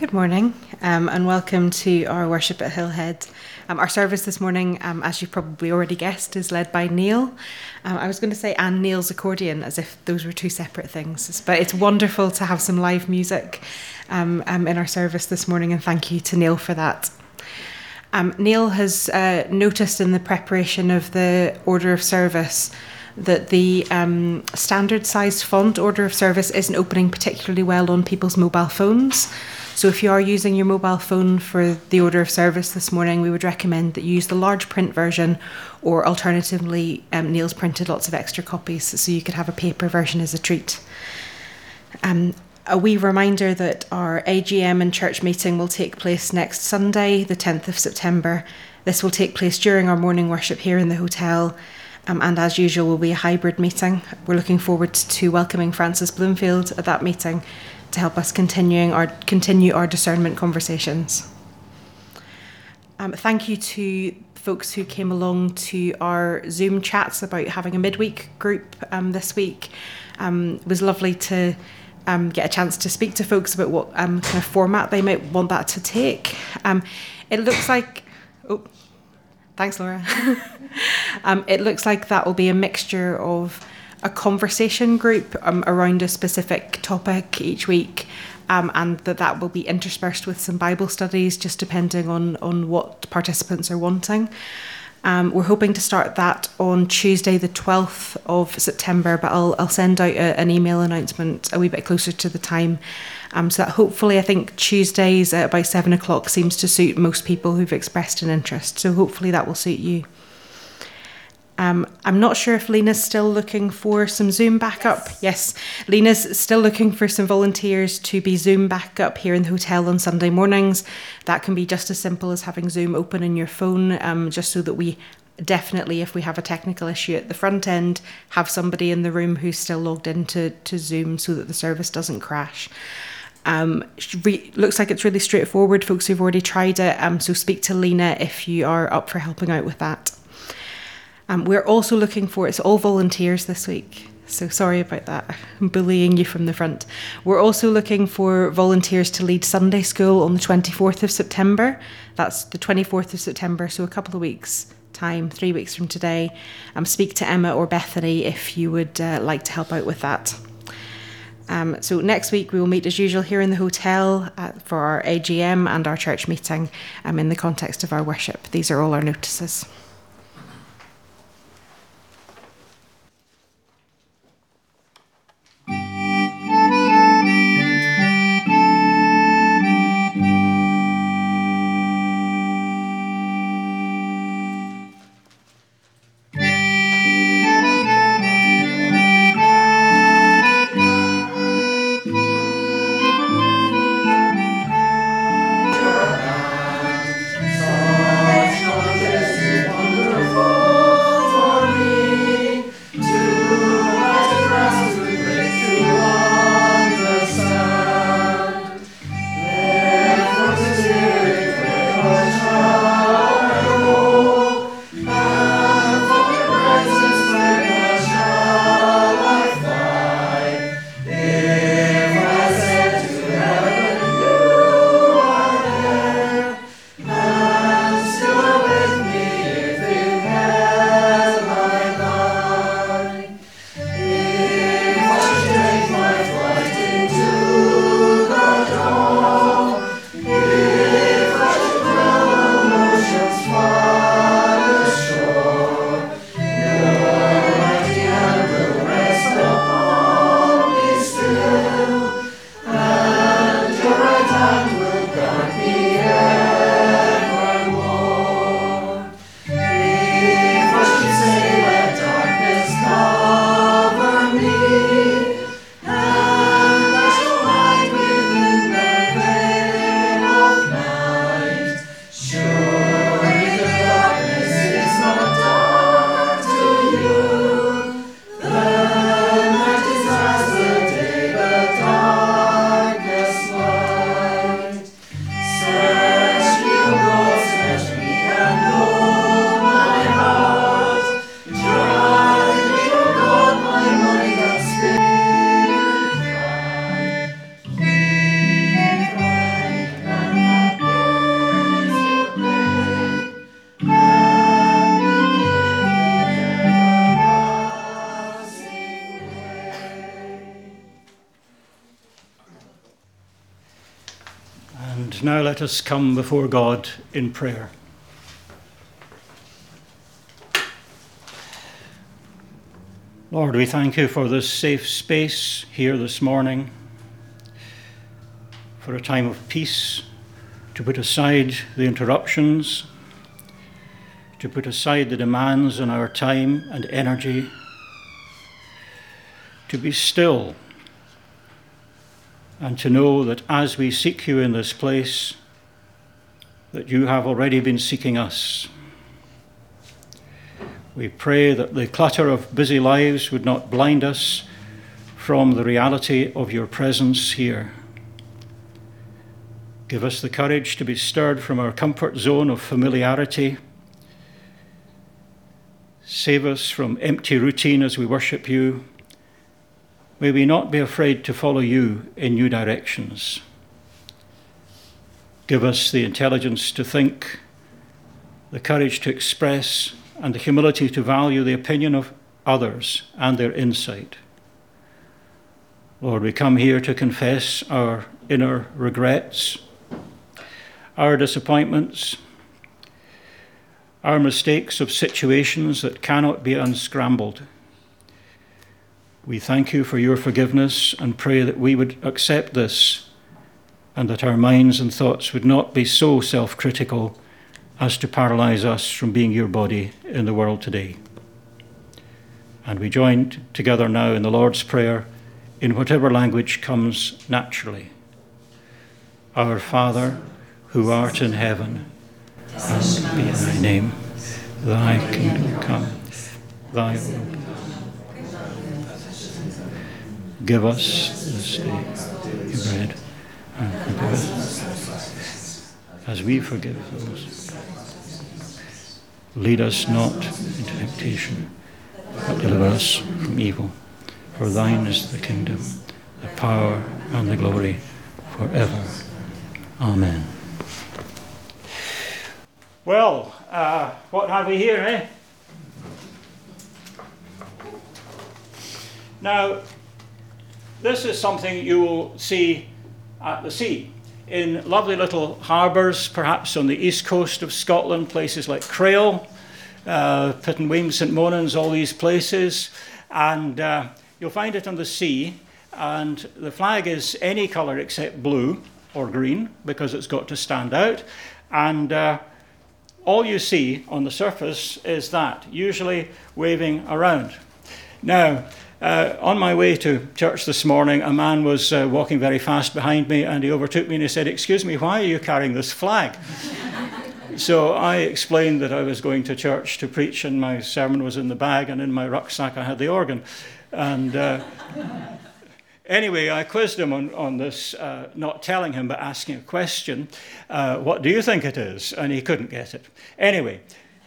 Good morning um, and welcome to our worship at Hillhead. Um, our service this morning, um, as you've probably already guessed, is led by Neil. Um, I was going to say and Neil's accordion as if those were two separate things, but it's wonderful to have some live music um, um, in our service this morning, and thank you to Neil for that. Neil has uh, noticed in the preparation of the order of service that the um, standard sized font order of service isn't opening particularly well on people's mobile phones. So if you are using your mobile phone for the order of service this morning, we would recommend that you use the large print version, or alternatively, um, Neil's printed lots of extra copies, so you could have a paper version as a treat. Um, a wee reminder that our AGM and church meeting will take place next Sunday, the 10th of September. This will take place during our morning worship here in the hotel. Um, and as usual, will be a hybrid meeting. We're looking forward to welcoming Francis Bloomfield at that meeting to help us continuing our continue our discernment conversations. Um, thank you to folks who came along to our Zoom chats about having a midweek group um, this week. Um, it was lovely to um, get a chance to speak to folks about what um, kind of format they might want that to take. Um, it looks like, oh, thanks, Laura. it looks like that will be a mixture of a conversation group um, around a specific topic each week. Um, and that that will be interspersed with some Bible studies, just depending on on what participants are wanting. Um, we're hoping to start that on Tuesday, the 12th of September, but I'll, I'll send out a, an email announcement a wee bit closer to the time. Um, so that hopefully, I think Tuesdays at about seven o'clock seems to suit most people who've expressed an interest. So hopefully, that will suit you. Um, I'm not sure if Lena's still looking for some Zoom backup. Yes, Lena's still looking for some volunteers to be Zoom backup here in the hotel on Sunday mornings. That can be just as simple as having Zoom open in your phone, um, just so that we definitely, if we have a technical issue at the front end, have somebody in the room who's still logged into to Zoom so that the service doesn't crash. Um, re- looks like it's really straightforward, folks who've already tried it. Um, so speak to Lena if you are up for helping out with that. Um, we're also looking for it's all volunteers this week. So sorry about that. I'm bullying you from the front. We're also looking for volunteers to lead Sunday school on the 24th of September. That's the 24th of September, so a couple of weeks time, three weeks from today. Um, speak to Emma or Bethany if you would uh, like to help out with that. Um, so next week we will meet as usual here in the hotel uh, for our AGM and our church meeting um, in the context of our worship. These are all our notices. Let us come before God in prayer. Lord, we thank you for this safe space here this morning, for a time of peace, to put aside the interruptions, to put aside the demands on our time and energy, to be still, and to know that as we seek you in this place, that you have already been seeking us. We pray that the clutter of busy lives would not blind us from the reality of your presence here. Give us the courage to be stirred from our comfort zone of familiarity. Save us from empty routine as we worship you. May we not be afraid to follow you in new directions. Give us the intelligence to think, the courage to express, and the humility to value the opinion of others and their insight. Lord, we come here to confess our inner regrets, our disappointments, our mistakes of situations that cannot be unscrambled. We thank you for your forgiveness and pray that we would accept this and that our minds and thoughts would not be so self critical as to paralyze us from being your body in the world today. And we join together now in the Lord's Prayer in whatever language comes naturally. Our Father, who art in heaven, hallowed be thy name. Thy kingdom come, thy will be done. Give us this day bread, and forgive us as we forgive those Lead us not into temptation, but deliver us from evil. For thine is the kingdom, the power, and the glory forever. Amen. Well, uh, what have we here, eh? Now, this is something you will see at the sea in lovely little harbours, perhaps on the east coast of Scotland, places like Crail, uh, Pittenweem, St Monans, all these places. And uh, you'll find it on the sea. And the flag is any colour except blue or green because it's got to stand out. And uh, all you see on the surface is that, usually waving around. Now, uh, on my way to church this morning, a man was uh, walking very fast behind me and he overtook me and he said, Excuse me, why are you carrying this flag? so I explained that I was going to church to preach and my sermon was in the bag and in my rucksack I had the organ. And uh, anyway, I quizzed him on, on this, uh, not telling him but asking a question. Uh, what do you think it is? And he couldn't get it. Anyway,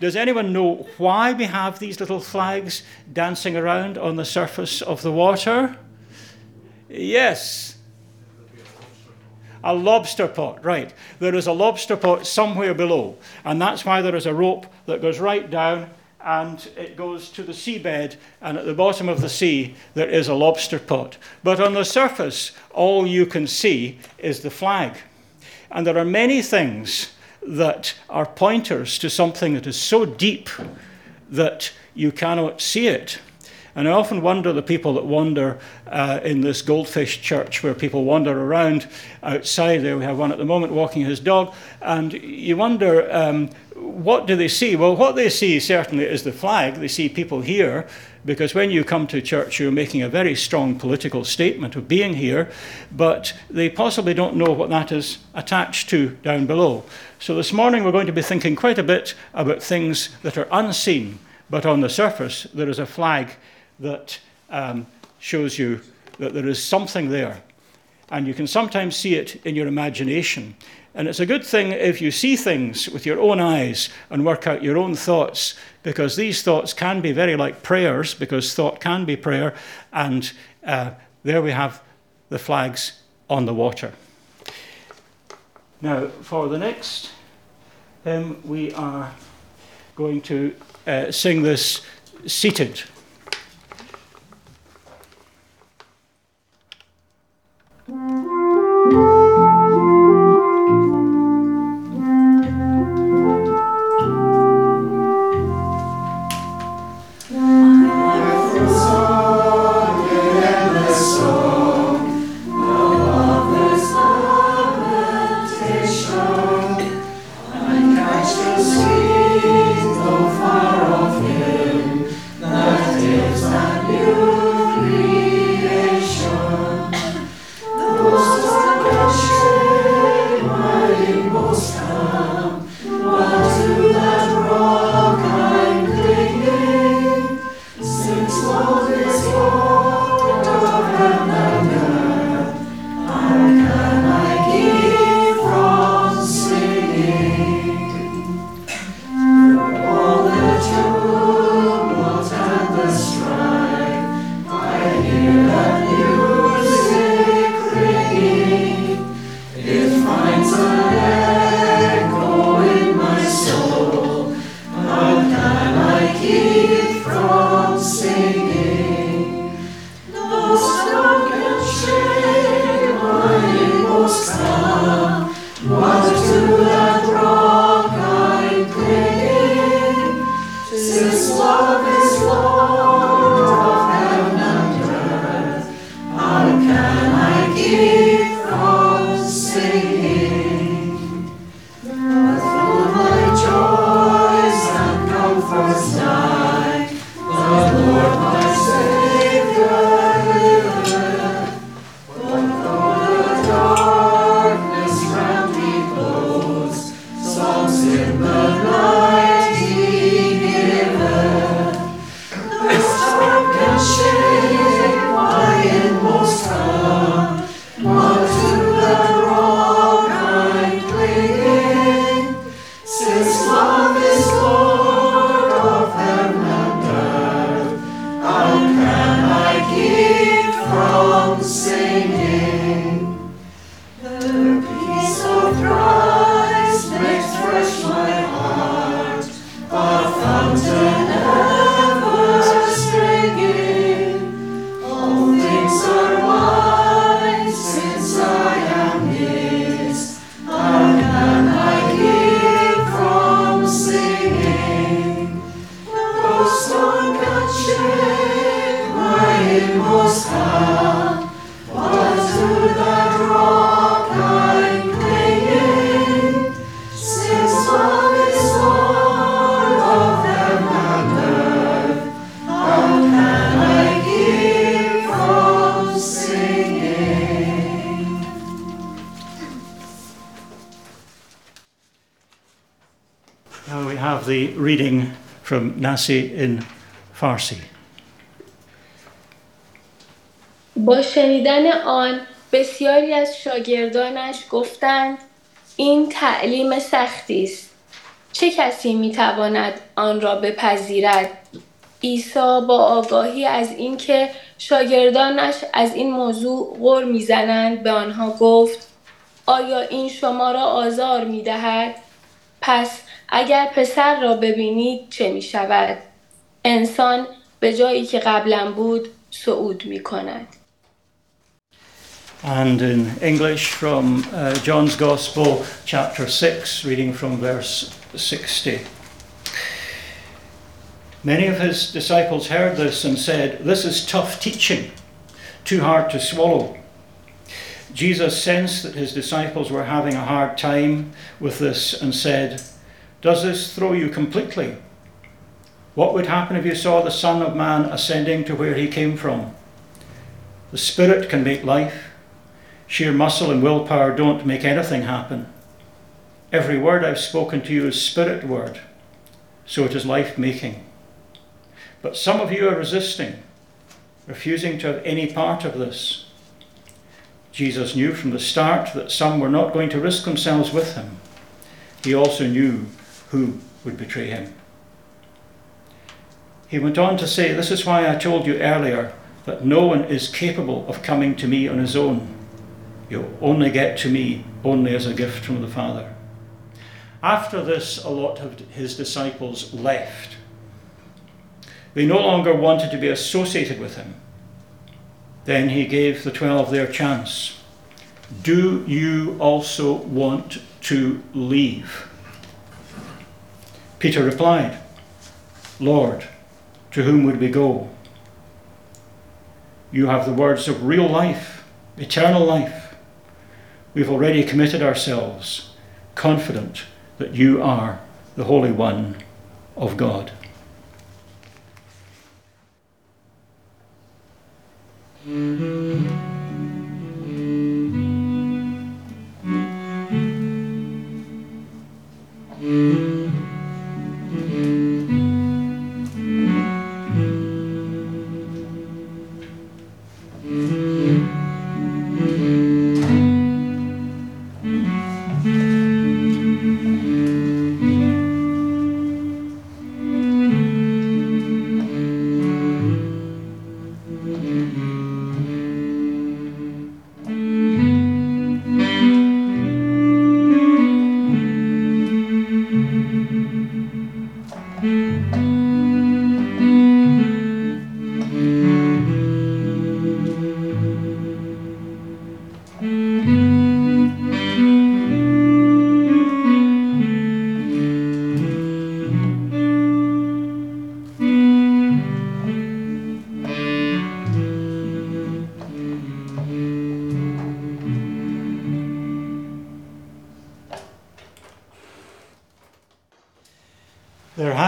does anyone know why we have these little flags dancing around on the surface of the water? Yes. A lobster pot, right. There is a lobster pot somewhere below, and that's why there is a rope that goes right down and it goes to the seabed, and at the bottom of the sea there is a lobster pot. But on the surface, all you can see is the flag. And there are many things that are pointers to something that is so deep that you cannot see it. And I often wonder the people that wander uh, in this goldfish church where people wander around outside. There we have one at the moment walking his dog. And you wonder, um, what do they see? Well, what they see certainly is the flag. They see people here because when you come to church, you're making a very strong political statement of being here, but they possibly don't know what that is attached to down below. So this morning, we're going to be thinking quite a bit about things that are unseen, but on the surface, there is a flag that um, shows you that there is something there. And you can sometimes see it in your imagination. And it's a good thing if you see things with your own eyes and work out your own thoughts, because these thoughts can be very like prayers, because thought can be prayer. And uh, there we have the flags on the water. Now, for the next hymn, we are going to uh, sing this seated. now. In Farsi. با شنیدن آن بسیاری از شاگردانش گفتند این تعلیم سختی است. چه کسی می‌تواند آن را بپذیرد؟ عیسی با آگاهی از اینکه شاگردانش از این موضوع غر می‌زنند به آنها گفت آیا این شما را آزار می‌دهد؟ پس اگر پسر را ببینید چه می شود؟ انسان به جایی که قبلا بود صعود می کند. And in English from uh, John's Gospel, chapter 6, reading from verse 60. Many of his disciples heard this and said, This is tough teaching, too hard to swallow. Jesus sensed that his disciples were having a hard time with this and said, does this throw you completely? What would happen if you saw the Son of Man ascending to where he came from? The Spirit can make life. Sheer muscle and willpower don't make anything happen. Every word I've spoken to you is Spirit word, so it is life making. But some of you are resisting, refusing to have any part of this. Jesus knew from the start that some were not going to risk themselves with him. He also knew who would betray him. He went on to say, This is why I told you earlier that no one is capable of coming to me on his own. You'll only get to me only as a gift from the Father. After this, a lot of his disciples left. They no longer wanted to be associated with him. Then he gave the twelve their chance. Do you also want to leave? Peter replied, Lord, to whom would we go? You have the words of real life, eternal life. We've already committed ourselves, confident that you are the Holy One of God. Mm-hmm. Música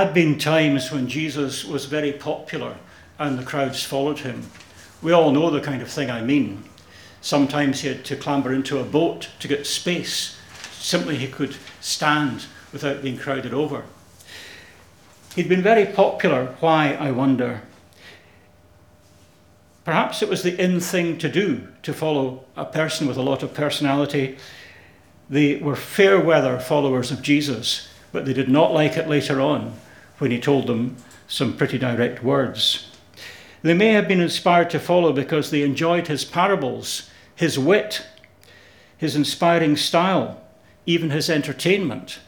had been times when Jesus was very popular and the crowds followed him. We all know the kind of thing I mean. Sometimes he had to clamber into a boat to get space. Simply he could stand without being crowded over. He'd been very popular. Why, I wonder? Perhaps it was the in thing to do to follow a person with a lot of personality. They were fair weather followers of Jesus, but they did not like it later on when he told them some pretty direct words. They may have been inspired to follow because they enjoyed his parables, his wit, his inspiring style, even his entertainment.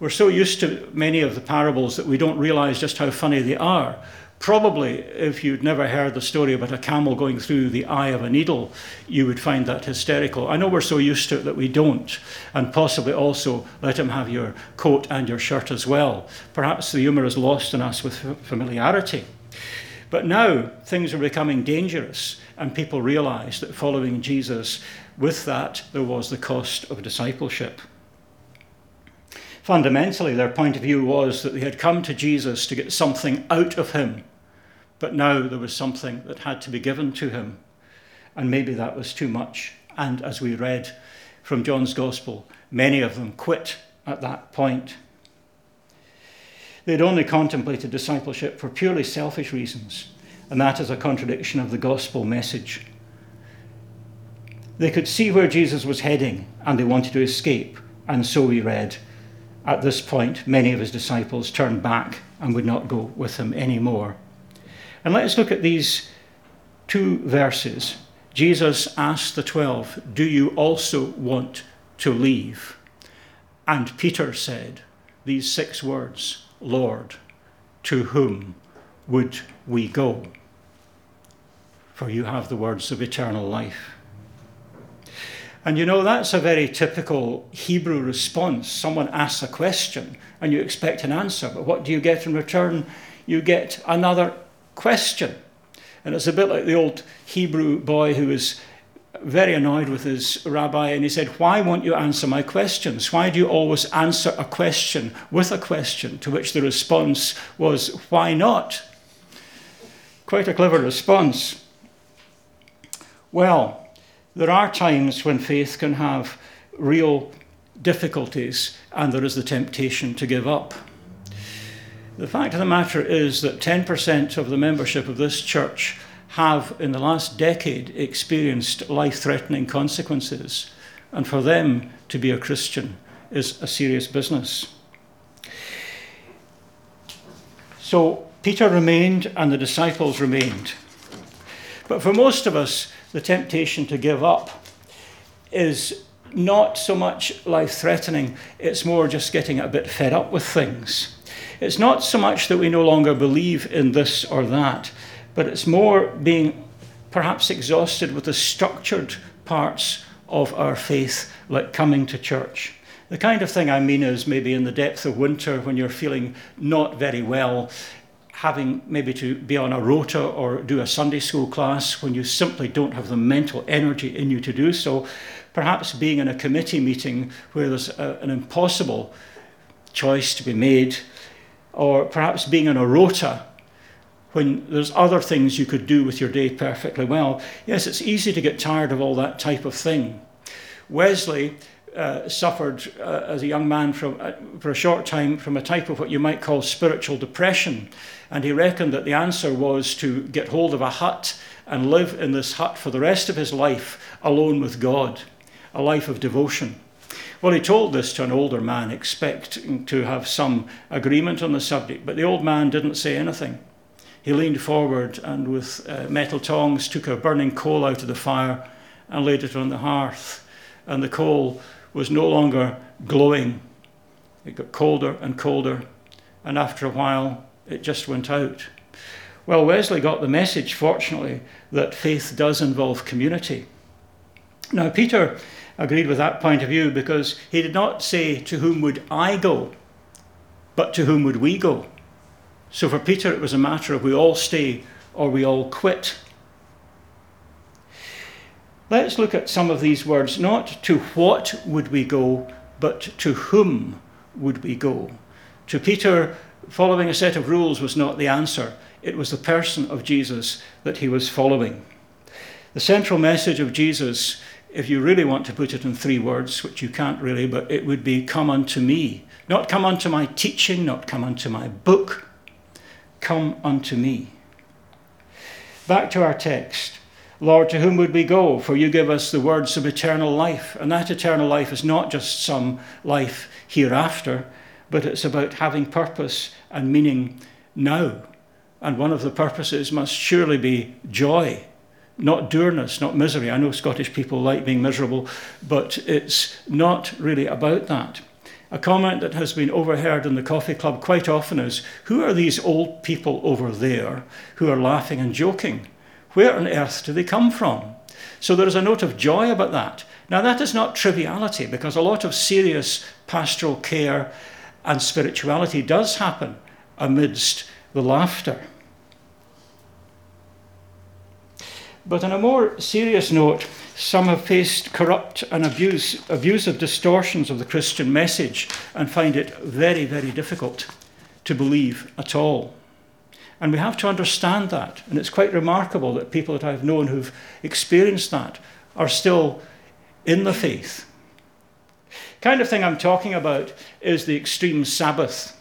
We're so used to many of the parables that we don't realize just how funny they are. Probably, if you'd never heard the story about a camel going through the eye of a needle, you would find that hysterical. I know we're so used to it that we don't, and possibly also let him have your coat and your shirt as well. Perhaps the humour is lost on us with familiarity. But now things are becoming dangerous, and people realize that following Jesus, with that, there was the cost of discipleship. Fundamentally, their point of view was that they had come to Jesus to get something out of him, but now there was something that had to be given to him. And maybe that was too much. And as we read from John's Gospel, many of them quit at that point. They'd only contemplated discipleship for purely selfish reasons, and that is a contradiction of the gospel message. They could see where Jesus was heading, and they wanted to escape, and so we read at this point, many of his disciples turned back and would not go with him anymore. And let's look at these two verses. Jesus asked the twelve, Do you also want to leave? And Peter said these six words Lord, to whom would we go? For you have the words of eternal life. And you know, that's a very typical Hebrew response. Someone asks a question and you expect an answer, but what do you get in return? You get another question. And it's a bit like the old Hebrew boy who was very annoyed with his rabbi and he said, Why won't you answer my questions? Why do you always answer a question with a question? To which the response was, Why not? Quite a clever response. Well, there are times when faith can have real difficulties and there is the temptation to give up. The fact of the matter is that 10% of the membership of this church have, in the last decade, experienced life threatening consequences. And for them to be a Christian is a serious business. So Peter remained and the disciples remained. But for most of us, the temptation to give up is not so much life threatening, it's more just getting a bit fed up with things. It's not so much that we no longer believe in this or that, but it's more being perhaps exhausted with the structured parts of our faith, like coming to church. The kind of thing I mean is maybe in the depth of winter when you're feeling not very well having maybe to be on a rota or do a Sunday school class when you simply don't have the mental energy in you to do so. Perhaps being in a committee meeting where there's a, an impossible choice to be made, or perhaps being on a rota when there's other things you could do with your day perfectly well. Yes, it's easy to get tired of all that type of thing. Wesley uh, suffered uh, as a young man from, uh, for a short time from a type of what you might call spiritual depression. And he reckoned that the answer was to get hold of a hut and live in this hut for the rest of his life alone with God, a life of devotion. Well, he told this to an older man, expecting to have some agreement on the subject, but the old man didn't say anything. He leaned forward and, with uh, metal tongs, took a burning coal out of the fire and laid it on the hearth. And the coal was no longer glowing. It got colder and colder, and after a while, it just went out. Well, Wesley got the message, fortunately, that faith does involve community. Now, Peter agreed with that point of view because he did not say, To whom would I go? but to whom would we go? So for Peter, it was a matter of we all stay or we all quit. Let's look at some of these words. Not to what would we go, but to whom would we go? To Peter, Following a set of rules was not the answer, it was the person of Jesus that he was following. The central message of Jesus, if you really want to put it in three words, which you can't really, but it would be come unto me. Not come unto my teaching, not come unto my book, come unto me. Back to our text. Lord, to whom would we go? For you give us the words of eternal life. And that eternal life is not just some life hereafter, but it's about having purpose and meaning now. And one of the purposes must surely be joy, not dourness, not misery. I know Scottish people like being miserable, but it's not really about that. A comment that has been overheard in the coffee club quite often is Who are these old people over there who are laughing and joking? Where on earth do they come from? So there is a note of joy about that. Now, that is not triviality because a lot of serious pastoral care and spirituality does happen amidst the laughter. But on a more serious note, some have faced corrupt and abuse, abusive distortions of the Christian message and find it very, very difficult to believe at all. And we have to understand that. And it's quite remarkable that people that I've known who've experienced that are still in the faith. Kind of thing I'm talking about is the extreme Sabbath.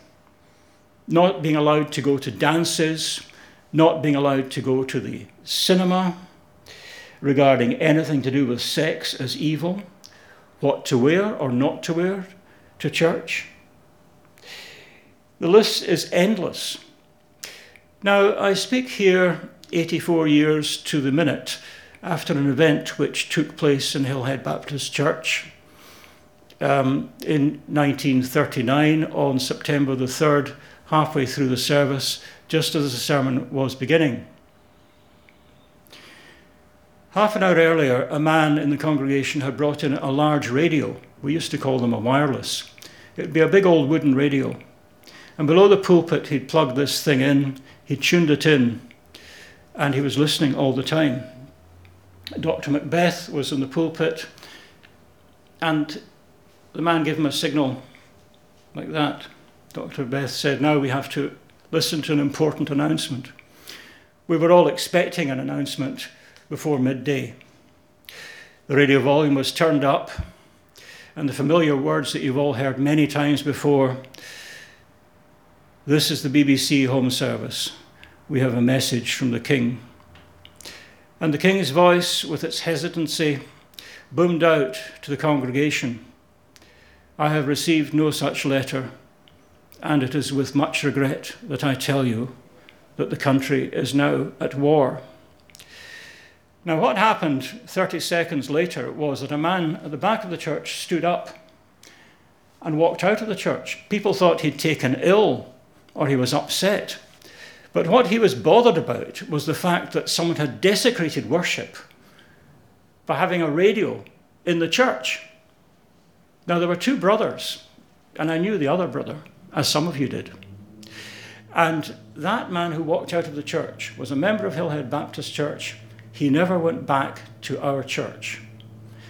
Not being allowed to go to dances, not being allowed to go to the cinema, regarding anything to do with sex as evil, what to wear or not to wear to church. The list is endless. Now, I speak here 84 years to the minute after an event which took place in Hillhead Baptist Church um, in 1939 on September the 3rd, halfway through the service, just as the sermon was beginning. Half an hour earlier, a man in the congregation had brought in a large radio. We used to call them a wireless. It would be a big old wooden radio. And below the pulpit, he'd plugged this thing in, he tuned it in, and he was listening all the time. Dr. Macbeth was in the pulpit, and the man gave him a signal like that. Dr. Macbeth said, Now we have to listen to an important announcement. We were all expecting an announcement before midday. The radio volume was turned up, and the familiar words that you've all heard many times before this is the BBC Home Service. We have a message from the King. And the King's voice, with its hesitancy, boomed out to the congregation I have received no such letter, and it is with much regret that I tell you that the country is now at war. Now, what happened 30 seconds later was that a man at the back of the church stood up and walked out of the church. People thought he'd taken ill or he was upset. But what he was bothered about was the fact that someone had desecrated worship by having a radio in the church. Now, there were two brothers, and I knew the other brother, as some of you did. And that man who walked out of the church was a member of Hillhead Baptist Church he never went back to our church.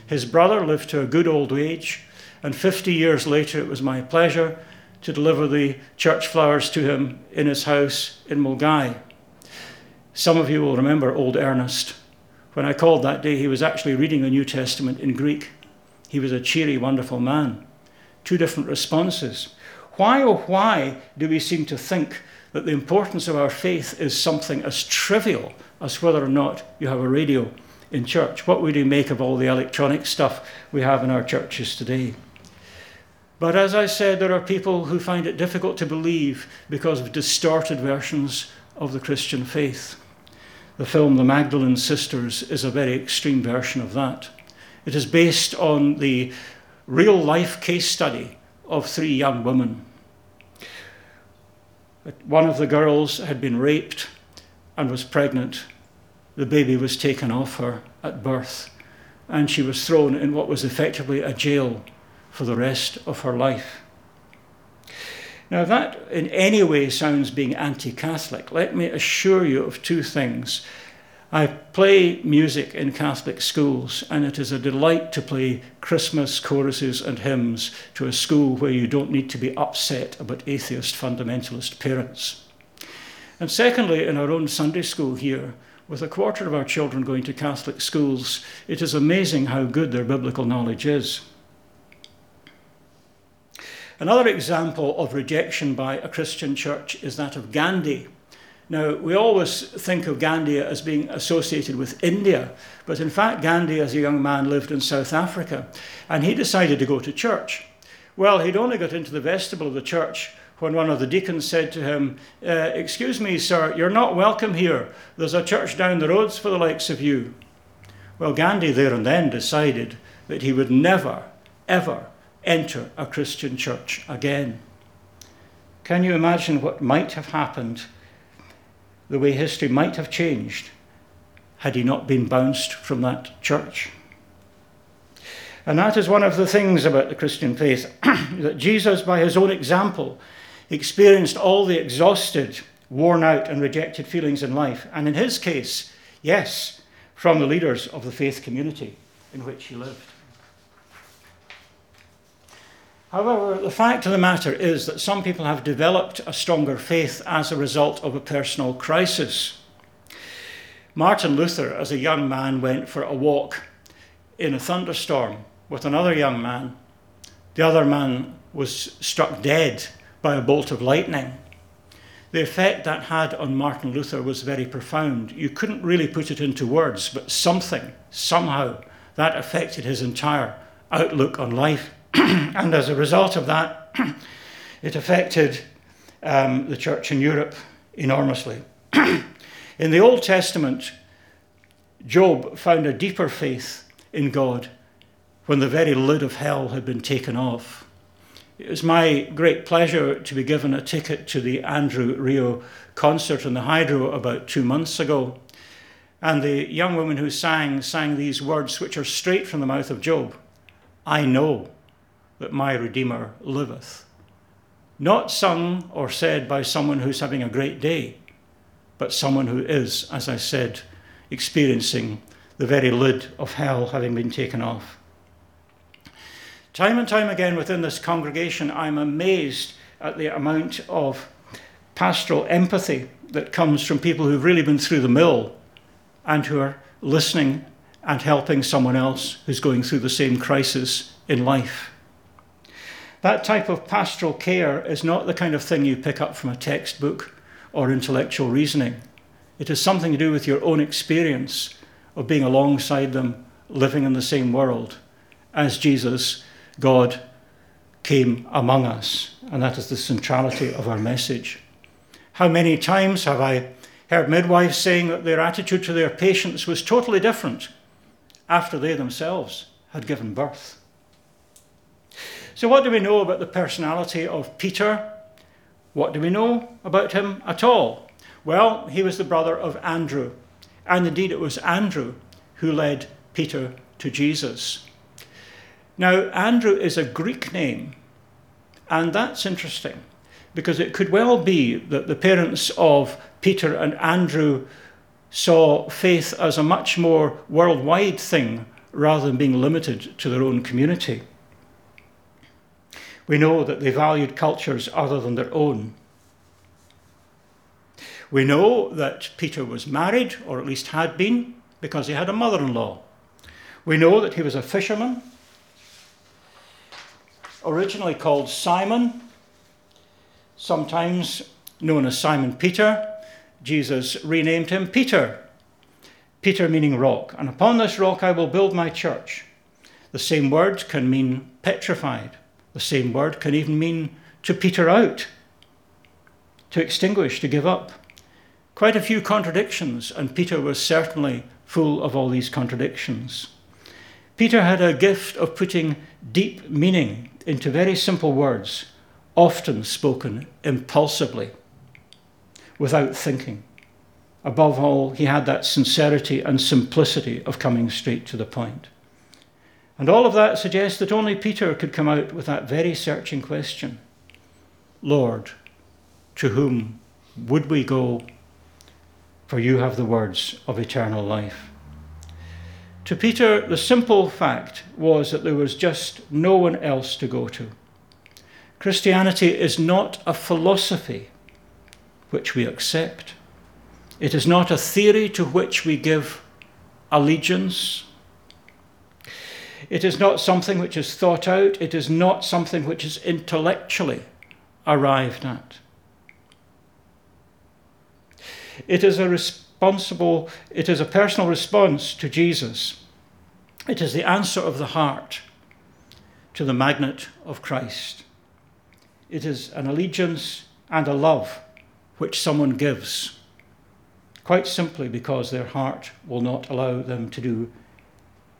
His brother lived to a good old age, and 50 years later, it was my pleasure to deliver the church flowers to him in his house in Milngavie. Some of you will remember old Ernest. When I called that day, he was actually reading the New Testament in Greek. He was a cheery, wonderful man. Two different responses. Why, oh, why do we seem to think that the importance of our faith is something as trivial as whether or not you have a radio in church. What would you make of all the electronic stuff we have in our churches today? But as I said, there are people who find it difficult to believe because of distorted versions of the Christian faith. The film The Magdalene Sisters is a very extreme version of that. It is based on the real life case study of three young women. One of the girls had been raped and was pregnant. The baby was taken off her at birth, and she was thrown in what was effectively a jail for the rest of her life. Now, that in any way sounds being anti Catholic, let me assure you of two things. I play music in Catholic schools, and it is a delight to play Christmas choruses and hymns to a school where you don't need to be upset about atheist fundamentalist parents. And secondly, in our own Sunday school here, with a quarter of our children going to Catholic schools, it is amazing how good their biblical knowledge is. Another example of rejection by a Christian church is that of Gandhi. Now, we always think of Gandhi as being associated with India, but in fact, Gandhi, as a young man, lived in South Africa, and he decided to go to church. Well, he'd only got into the vestibule of the church when one of the deacons said to him, uh, Excuse me, sir, you're not welcome here. There's a church down the roads for the likes of you. Well, Gandhi there and then decided that he would never, ever enter a Christian church again. Can you imagine what might have happened the way history might have changed had he not been bounced from that church. And that is one of the things about the Christian faith that Jesus, by his own example, experienced all the exhausted, worn out, and rejected feelings in life. And in his case, yes, from the leaders of the faith community in which he lived. However, the fact of the matter is that some people have developed a stronger faith as a result of a personal crisis. Martin Luther, as a young man, went for a walk in a thunderstorm with another young man. The other man was struck dead by a bolt of lightning. The effect that had on Martin Luther was very profound. You couldn't really put it into words, but something, somehow, that affected his entire outlook on life. and as a result of that, it affected um, the church in Europe enormously. in the Old Testament, Job found a deeper faith in God when the very lid of hell had been taken off. It was my great pleasure to be given a ticket to the André Rieu concert in the Hydro about two months ago. And the young woman who sang sang these words, which are straight from the mouth of Job I know that my Redeemer liveth. Not sung or said by someone who's having a great day, but someone who is, as I said, experiencing the very lid of hell having been taken off. Time and time again within this congregation, I'm amazed at the amount of pastoral empathy that comes from people who've really been through the mill and who are listening and helping someone else who's going through the same crisis in life. That type of pastoral care is not the kind of thing you pick up from a textbook or intellectual reasoning. It has something to do with your own experience of being alongside them, living in the same world as Jesus, God, came among us. And that is the centrality of our message. How many times have I heard midwives saying that their attitude to their patients was totally different after they themselves had given birth? So, what do we know about the personality of Peter? What do we know about him at all? Well, he was the brother of Andrew, and indeed it was Andrew who led Peter to Jesus. Now, Andrew is a Greek name, and that's interesting because it could well be that the parents of Peter and Andrew saw faith as a much more worldwide thing rather than being limited to their own community. We know that they valued cultures other than their own. We know that Peter was married, or at least had been, because he had a mother in law. We know that he was a fisherman, originally called Simon, sometimes known as Simon Peter. Jesus renamed him Peter, Peter meaning rock. And upon this rock I will build my church. The same word can mean petrified. The same word can even mean to peter out, to extinguish, to give up. Quite a few contradictions, and Peter was certainly full of all these contradictions. Peter had a gift of putting deep meaning into very simple words, often spoken impulsively, without thinking. Above all, he had that sincerity and simplicity of coming straight to the point. And all of that suggests that only Peter could come out with that very searching question Lord, to whom would we go? for you have the words of eternal life. To Peter, the simple fact was that there was just no one else to go to. Christianity is not a philosophy which we accept, it is not a theory to which we give allegiance. It is not something which is thought out, it is not something which is intellectually arrived at. It is a responsible, it is a personal response to Jesus. It is the answer of the heart to the magnet of Christ. It is an allegiance and a love which someone gives, quite simply because their heart will not allow them to do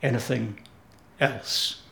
anything else.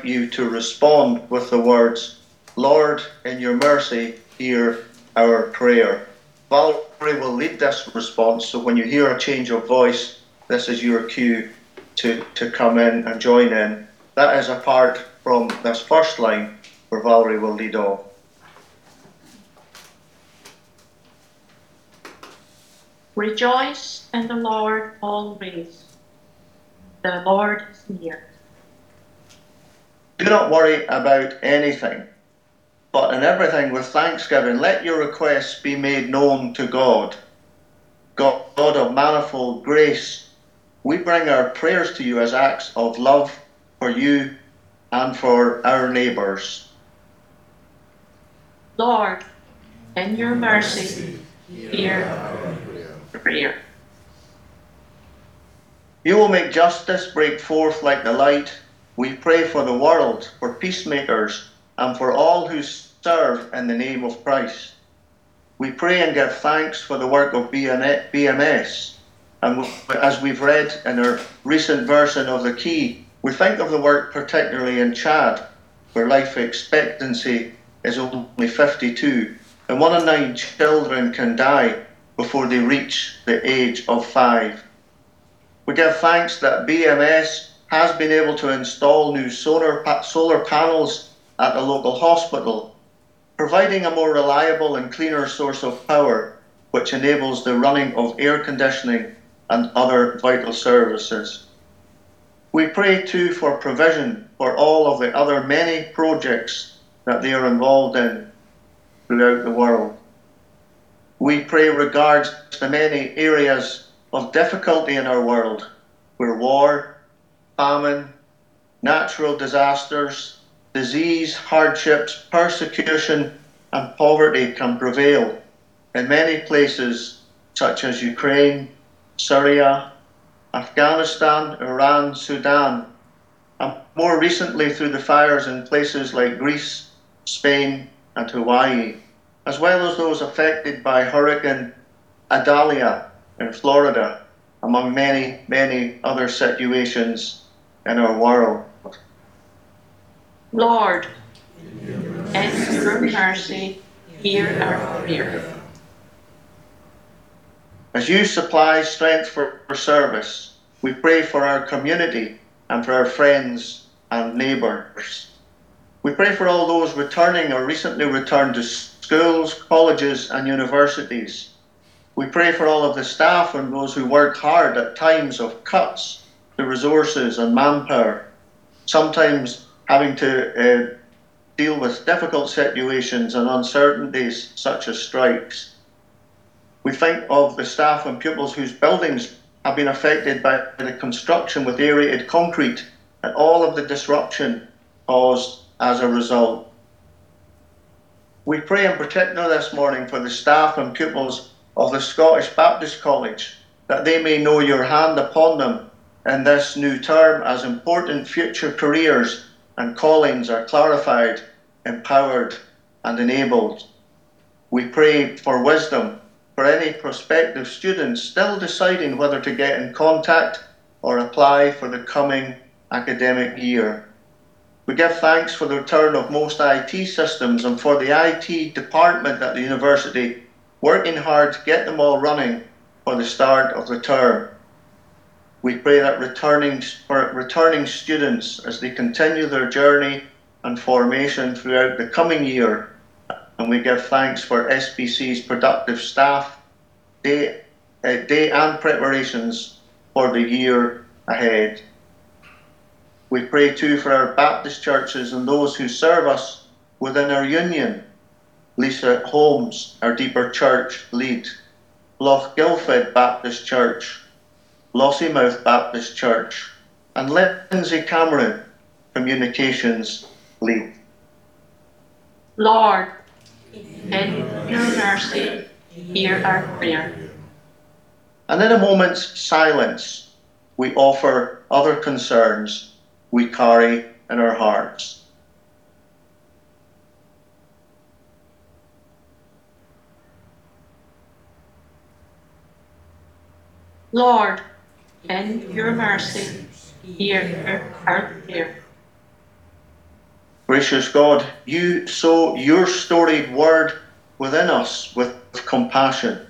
Invite you to respond with the words, Lord, in your mercy, hear our prayer. Valerie will lead this response, so when you hear a change of voice, this is your cue to, to come in and join in. That is apart from this first line where Valerie will lead off. Rejoice in the Lord always. The Lord is near. Do not worry about anything, but in everything with thanksgiving, let your requests be made known to God. God, God of manifold grace, we bring our prayers to you as acts of love for you and for our neighbours. Lord, in your mercy, hear our prayer. You will make justice break forth like the light. We pray for the world, for peacemakers, and for all who serve in the name of Christ. We pray and give thanks for the work of BMS. And as we've read in our recent version of the Key, we think of the work particularly in Chad, where life expectancy is only 52, and one in nine children can die before they reach the age of five. We give thanks that BMS has been able to install new solar, solar panels at the local hospital, providing a more reliable and cleaner source of power, which enables the running of air conditioning and other vital services. We pray too for provision for all of the other many projects that they are involved in throughout the world. We pray regards to the many areas of difficulty in our world where war, famine, natural disasters, disease, hardships, persecution, and poverty can prevail in many places such as Ukraine, Syria, Afghanistan, Iran, Sudan, and more recently through the fires in places like Greece, Spain, and Hawaii, as well as those affected by Hurricane Idalia in Florida, among many, many other situations in our world. Lord, in your mercy, hear our prayer. As you supply strength for, for service, we pray for our community and for our friends and neighbours. We pray for all those returning or recently returned to schools, colleges, and universities. We pray for all of the staff and those who work hard at times of cuts to resources and manpower, sometimes having to uh, deal with difficult situations and uncertainties such as strikes. We think of the staff and pupils whose buildings have been affected by the construction with aerated concrete and all of the disruption caused as a result. We pray in particular this morning for the staff and pupils of the Scottish Baptist College that they may know your hand upon them in this new term as important future careers and callings are clarified, empowered, and enabled. We pray for wisdom for any prospective students still deciding whether to get in contact or apply for the coming academic year. We give thanks for the return of most IT systems and for the IT department at the university working hard to get them all running for the start of the term. We pray that returning, for returning students as they continue their journey and formation throughout the coming year and we give thanks for SBC's productive staff, day, uh, day and preparations for the year ahead. We pray too for our Baptist churches and those who serve us within our union. Lisa Holmes, our Deeper Church lead, Loch Baptist Church, Lossiemouth Baptist Church, and Lindsay Cameron, Communications lead. Lord, in your mercy, hear our prayer. And in a moment's silence, we offer other concerns we carry in our hearts. Lord, In your mercy, hear our prayer. Gracious God, you sow your storied word within us with compassion.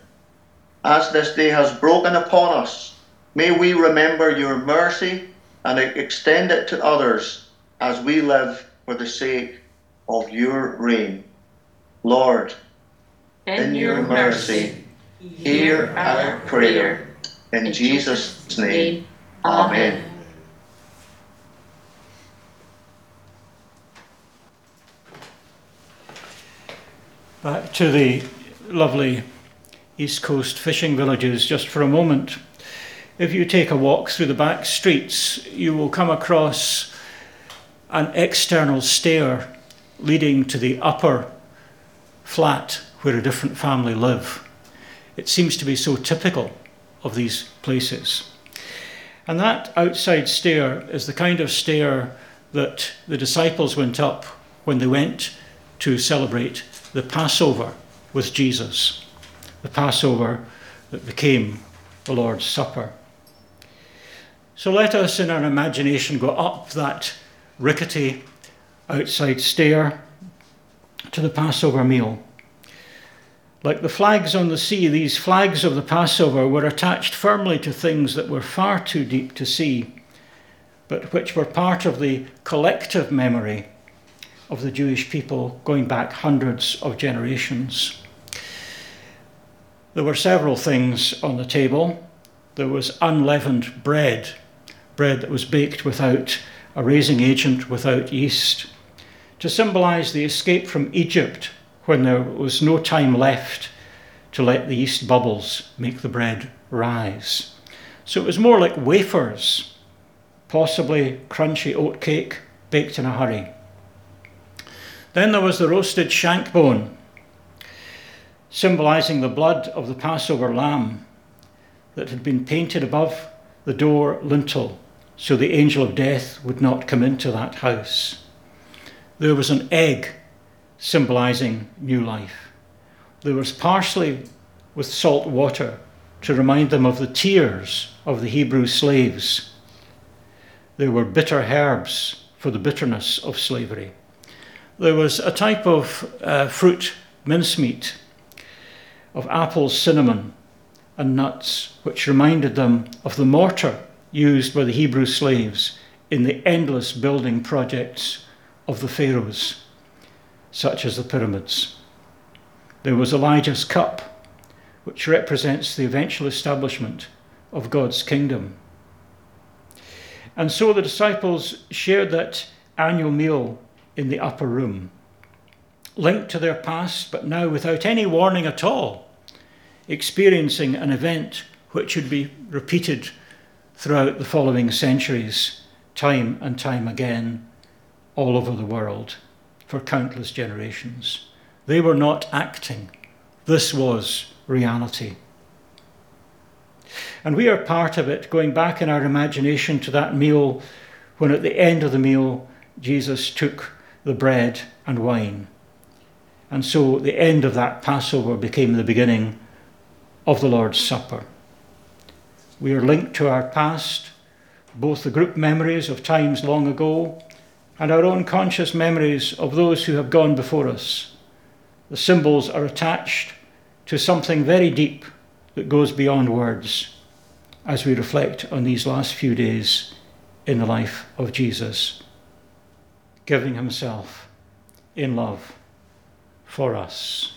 As this day has broken upon us, may we remember your mercy and extend it to others as we live for the sake of your reign. Lord, in your mercy, hear our prayer. In Jesus' name, Amen. Back to the lovely East Coast fishing villages just for a moment. If you take a walk through the back streets, you will come across an external stair leading to the upper flat where a different family live. It seems to be so typical of these places. And that outside stair is the kind of stair that the disciples went up when they went to celebrate the Passover with Jesus, the Passover that became the Lord's Supper. So let us, in our imagination, go up that rickety outside stair to the Passover meal. Like the flags on the sea, these flags of the Passover were attached firmly to things that were far too deep to see, but which were part of the collective memory of the Jewish people going back hundreds of generations. There were several things on the table. There was unleavened bread, bread that was baked without a raising agent, without yeast, to symbolize the escape from Egypt when there was no time left to let the yeast bubbles make the bread rise. So it was more like wafers, possibly crunchy oat cake baked in a hurry. Then there was the roasted shank bone, symbolizing the blood of the Passover lamb that had been painted above the door lintel so the angel of death would not come into that house. There was an egg symbolizing new life. There was parsley with salt water to remind them of the tears of the Hebrew slaves. There were bitter herbs for the bitterness of slavery. There was a type of uh, fruit mincemeat, of apples, cinnamon, and nuts, which reminded them of the mortar used by the Hebrew slaves in the endless building projects of the pharaohs, such as the pyramids. There was Elijah's cup, which represents the eventual establishment of God's kingdom. And so the disciples shared that annual meal in the upper room, linked to their past, but now without any warning at all, experiencing an event which would be repeated throughout the following centuries, time and time again, all over the world, for countless generations. They were not acting, this was reality. And we are part of it, going back in our imagination to that meal when at the end of the meal, Jesus took the bread and wine. And so the end of that Passover became the beginning of the Lord's Supper. We are linked to our past, both the group memories of times long ago and our own conscious memories of those who have gone before us. The symbols are attached to something very deep that goes beyond words as we reflect on these last few days in the life of Jesus giving himself in love for us.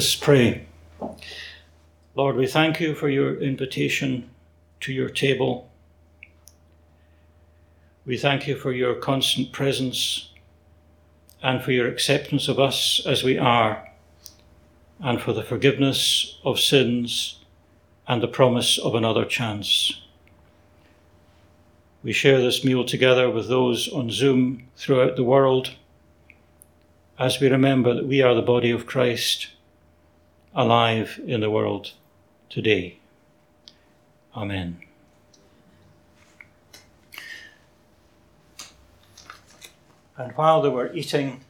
Us pray. Lord, we thank you for your invitation to your table. We thank you for your constant presence and for your acceptance of us as we are, and for the forgiveness of sins and the promise of another chance. We share this meal together with those on Zoom throughout the world as we remember that we are the body of Christ alive in the world today. Amen. And while they were eating,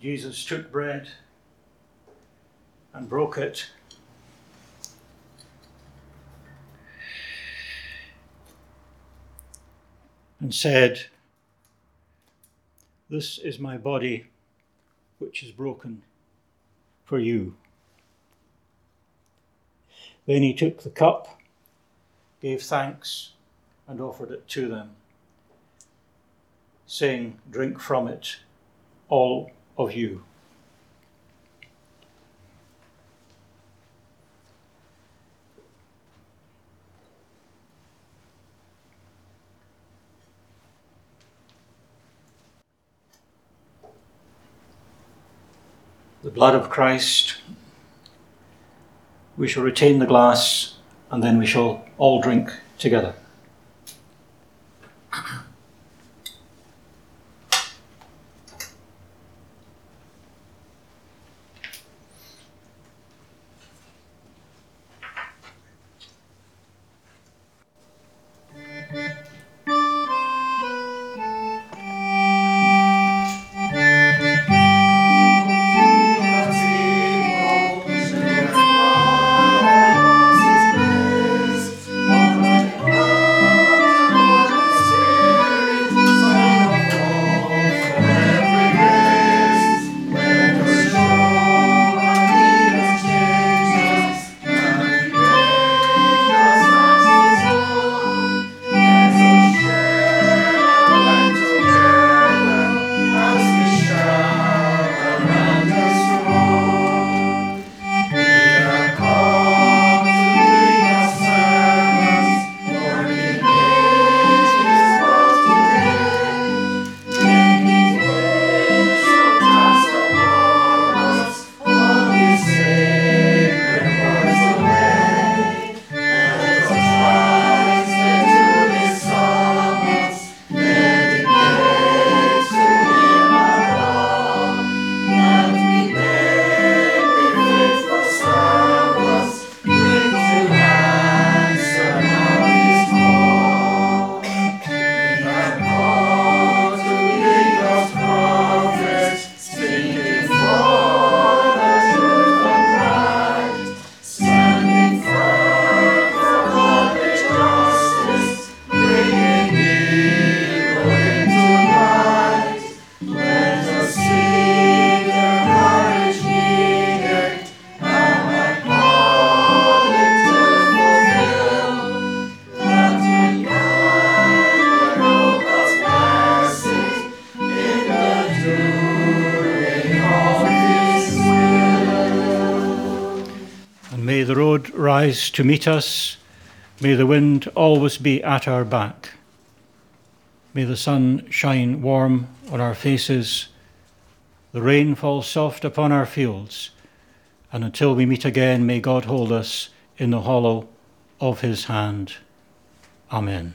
Jesus took bread and broke it. And said, This is my body, which is broken for you. Then he took the cup, gave thanks, and offered it to them, saying, Drink from it, all of you. Blood of Christ we shall retain the glass and then we shall all drink together. To meet us. May the wind always be at our back. May the sun shine warm on our faces, the rain fall soft upon our fields, and until we meet again, may God hold us in the hollow of his hand. Amen.